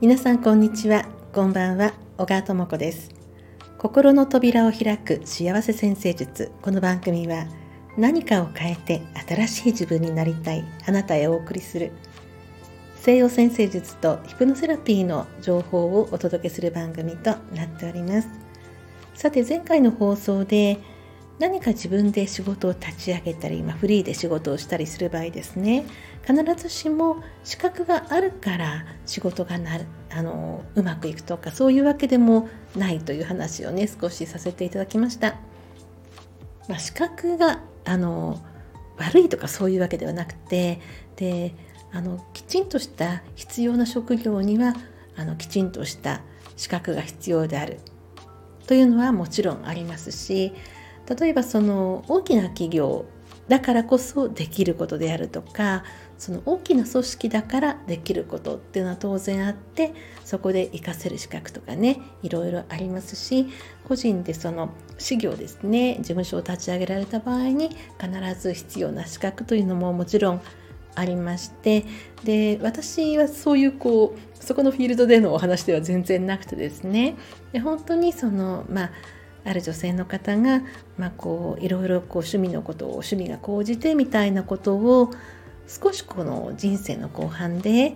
皆さんこんにちは。こんばんは。小川智子です。心の扉を開く幸せ先生術。この番組は何かを変えて新しい自分になりたいあなたへお送りする西洋先生術とヒプノセラピーの情報をお届けする番組となっております。さて前回の放送で何か自分で仕事を立ち上げたり、まあ、フリーで仕事をしたりする場合ですね必ずしも資格があるから仕事がなあのうまくいくとかそういうわけでもないという話をね少しさせていただきました、まあ、資格があの悪いとかそういうわけではなくてであのきちんとした必要な職業にはあのきちんとした資格が必要であるというのはもちろんありますし例えばその大きな企業だからこそできることであるとかその大きな組織だからできることっていうのは当然あってそこで活かせる資格とかねいろいろありますし個人でその事業ですね事務所を立ち上げられた場合に必ず必要な資格というのももちろんありましてで私はそういうこうそこのフィールドでのお話では全然なくてですね。で本当にそのまあある女性の方が、まあ、こういろいろこう趣味のことを趣味が高じてみたいなことを少しこの人生の後半で、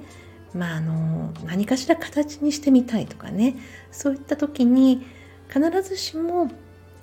まあ、あの何かしら形にしてみたいとかねそういった時に必ずしも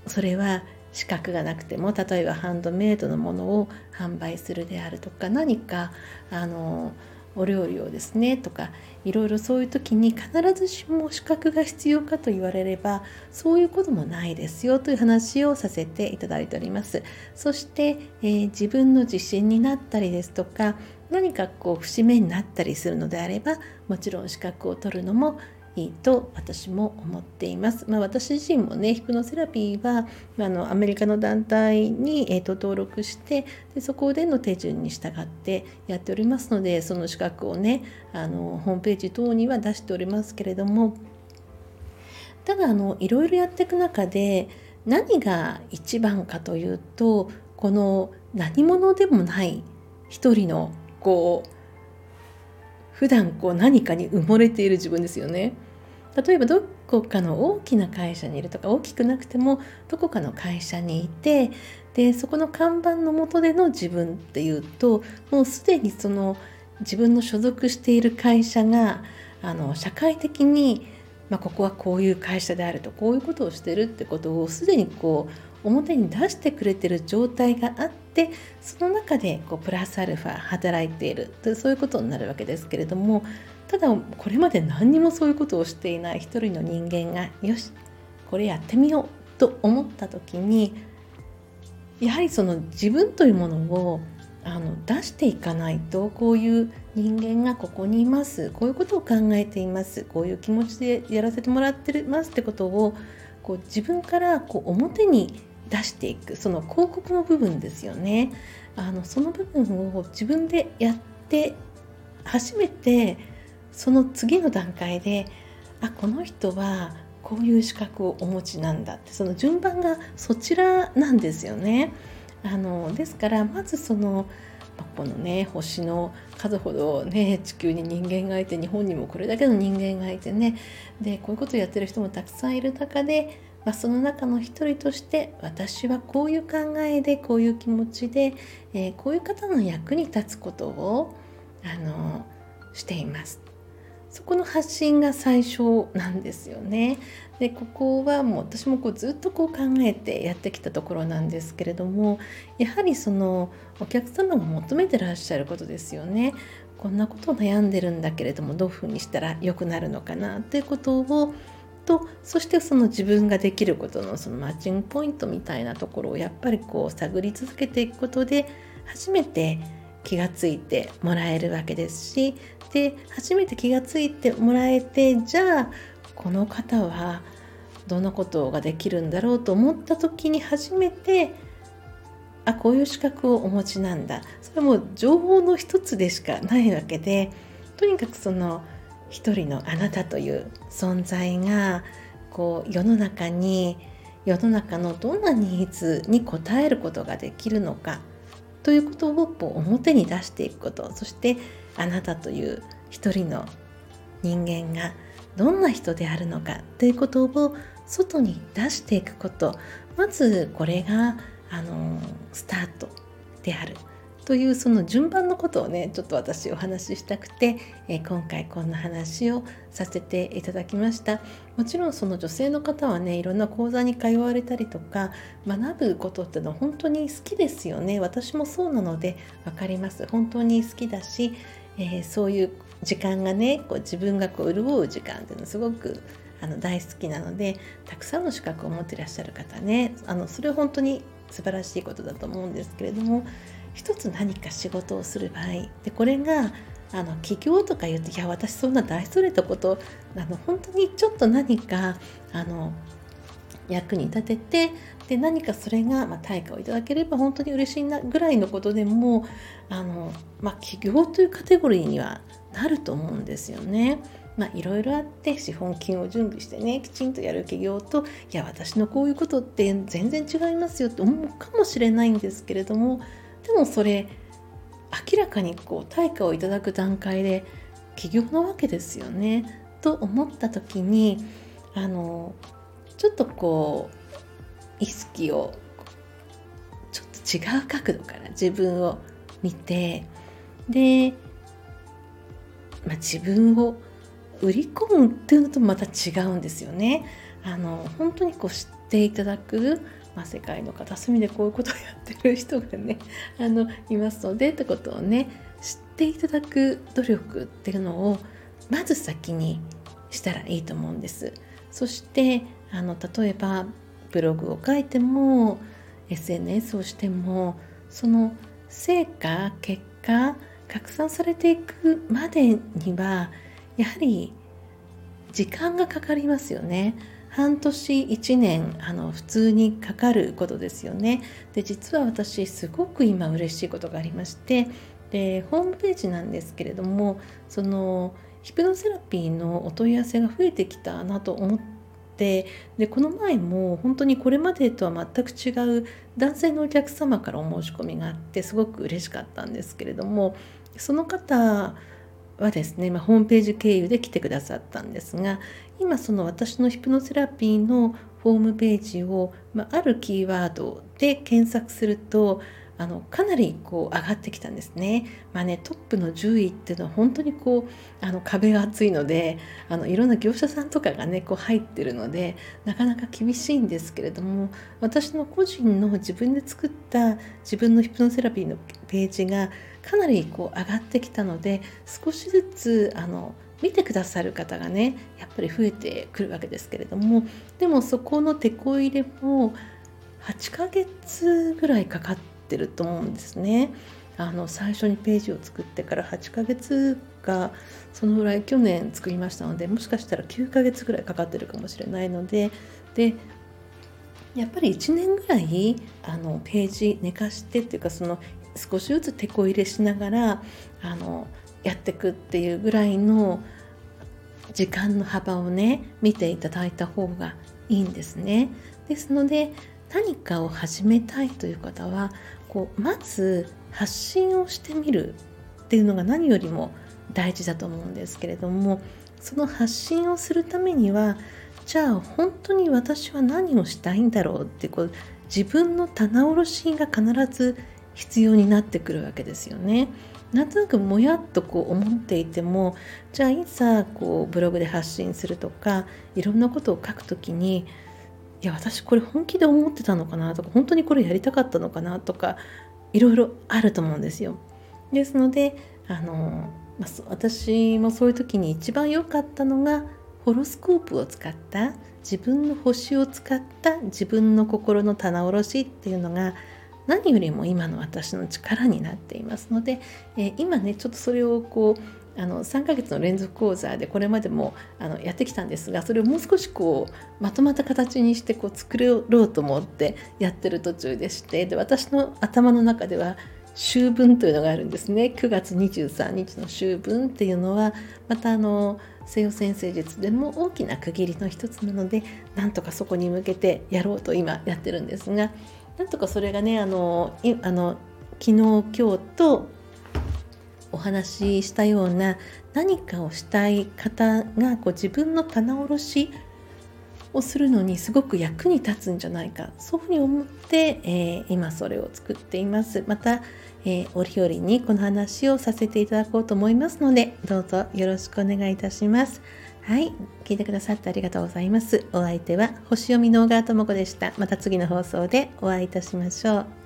それは資格がなくても例えばハンドメイドのものを販売するであるとか何かあのお料理をですねとかいろいろそういう時に必ずしも資格が必要かと言われればそういうこともないですよという話をさせていただいております。そして、えー、自分の自信になったりですとか何かこう節目になったりするのであればもちろん資格を取るのもいいと私も思っています。まあ、私自身もねヒプノセラピーはあのアメリカの団体に、えーと、登録してでそこでの手順に従ってやっておりますのでその資格をねあのホームページ等には出しておりますけれどもただあのいろいろやっていく中で何が一番かというとこの何者でもない一人のこう普段こう何かに埋もれている自分ですよね。例えばどこかの大きな会社にいるとか大きくなくてもどこかの会社にいてでそこの看板の下での自分っていうともうすでにその自分の所属している会社があの社会的に、まあ、ここはこういう会社であるとこういうことをしてるってことをすでにこう表に出してくれてる状態があってその中でこうプラスアルファ働いているとそういうことになるわけですけれどもただこれまで何にもそういうことをしていない一人の人間がよしこれやってみようと思った時にやはりその自分というものをあの出していかないとこういう人間がここにいます。こういうことを考えていますこういう気持ちでやらせてもらってますってことをこう自分からこう表に出していく。その広告の部分ですよね。あのその部分を自分でやって初めてその次の段階であこの人はこういう資格をお持ちなんだってその順番がそちらなんですよね。あのですからまずそのこのね星の数ほどね地球に人間がいて日本にもこれだけの人間がいてねでこういうことをやってる人もたくさんいる中でまあ、その中の一人として私はこういう考えでこういう気持ちで、えー、こういう方の役に立つことをあのしています。そこの発信が最初なんですよね。でここはもう私もこうずっとこう考えてやってきたところなんですけれどもやはりそのお客様が求めてらっしゃることですよね。こんなことを悩んでるんだけれどもどういうふうにしたら良くなるのかなっていうことをとそしてその自分ができることのそのマッチングポイントみたいなところをやっぱりこう探り続けていくことで初めて気がついてもらえるわけですしで初めて気がついてもらえてじゃあこの方はどんなことができるんだろうと思った時に初めてあこういう資格をお持ちなんだ。それも情報の一つでしかないわけでとにかくその一人のあなたという存在がこう世の中に世の中のどんなニーズに応えることができるのか。ということを表に出していくこと。そしてあなたという一人の人間がどんな人であるのかということを外に出していくこと。まずこれがあのスタートである。というその順番のことをねちょっと私お話ししたくて、えー、今回こんな話をさせていただきました。もちろんその女性の方はねいろんな講座に通われたりとか学ぶことってのは本当に好きですよね。私もそうなので分かります。本当に好きだし、えー、そういう時間がねこう自分がこう潤う時間っていうのすごくあの大好きなのでたくさんの資格を持っていらっしゃる方ねあのそれは本当に素晴らしいことだと思うんですけれども一つ何か仕事をする場合でこれがあの起業とか言うといや私そんな大それたことあの本当にちょっと何かあの役に立ててで何かそれが、まあ、対価をいただければ本当に嬉しいなぐらいのことでもあの、まあ、起業というカテゴリーにはなると思うんですよね。まあ、いろいろあって資本金を準備してねきちんとやる企業といや私のこういうことって全然違いますよって思うかもしれないんですけれどもでもそれ明らかにこう対価をいただく段階で起業なわけですよね。と思った時にあのちょっとこう意識をちょっと違う角度から自分を見てで、まあ、自分を売り込むっていうのとまた違うんですよね。あの本当にこう知っていただく、まあ、世界の片隅でこういうことをやってる人がね あのいますのでってことをね知っていただく努力っていうのをまず先にしたらいいと思うんです。そしてあの例えばブログを書いても SNS をしてもその成果結果拡散されていくまでにはやはり時間がかかりますよね。半年1年あの普通にかかることですよね。で実は私すごく今嬉しいことがありましてでホームページなんですけれどもそのヒプノセラピーのお問い合わせが増えてきたなと思ってでこの前も本当にこれまでとは全く違う男性のお客様からお申し込みがあってすごく嬉しかったんですけれどもその方はですね、まあ、ホームページ経由で来てくださったんですが今その私のヒプノセラピーのホームページを、まあ、あるキーワードで検索するとあのかなりこう上がってきたんですね。まあねトップの10位っていうのは本当にこうあの壁が厚いのであのいろんな業者さんとかがねこう入ってるのでなかなか厳しいんですけれども私の個人の自分で作った自分のヒプノセラピーのページがかなりこう上がってきたので少しずつあの見てくださる方がねやっぱり増えてくるわけですけれどもでもそこのテこ入れも8ヶ月ぐらいかかってると思うんですね。あの最初にページを作ってから8ヶ月がそのぐらい去年作りましたのでもしかしたら9ヶ月ぐらいかかってるかもしれないのででやっぱり1年ぐらいあのページ寝かしてっていうかその少しずつ手こ入れしながらあのやっていくっていうぐらいの時間の幅をね見ていただいた方がいいんですね。ですので何かを始めたいという方はこうまず発信をしてみるっていうのが何よりも大事だと思うんですけれどもその発信をするためにはじゃあ本当に私は何をしたいんだろうってこう自分の棚卸しが必ず必要になってくるわけですよね。なんとなくもやっとこう思っていてもじゃあいざこうブログで発信するとかいろんなことを書くときにいや私これ本気で思ってたのかなとか本当にこれやりたかったのかなとかいろいろあると思うんですよ。ですのであの、まあ、私もそういう時に一番良かったのがホロスコープを使った自分の星を使った自分の心の棚卸しっていうのが何よりも今の私の力になっていますので、えー、今ねちょっとそれをこうあの3ヶ月の連続講座でこれまでもあのやってきたんですがそれをもう少しこうまとまった形にしてこう作ろうと思ってやってる途中でしてで私の頭の中では秋分というのがあるんですね。9月23日の秋分っていうのはまたあの西洋先生術でも大きな区切りの一つなのでなんとかそこに向けてやろうと今やってるんですがなんとかそれがねあのいあの昨日今日とお話ししたような何かをしたい方がこう自分の棚卸しをするのにすごく役に立つんじゃないか。そういうふうに思って、えー、今それを作っています。また、えー、折々にこの話をさせていただこうと思いますのでどうぞよろしくお願いいたします。はい聞いてくださってありがとうございます。お相手は星読みの小川智子でした。また次の放送でお会いいたしましょう。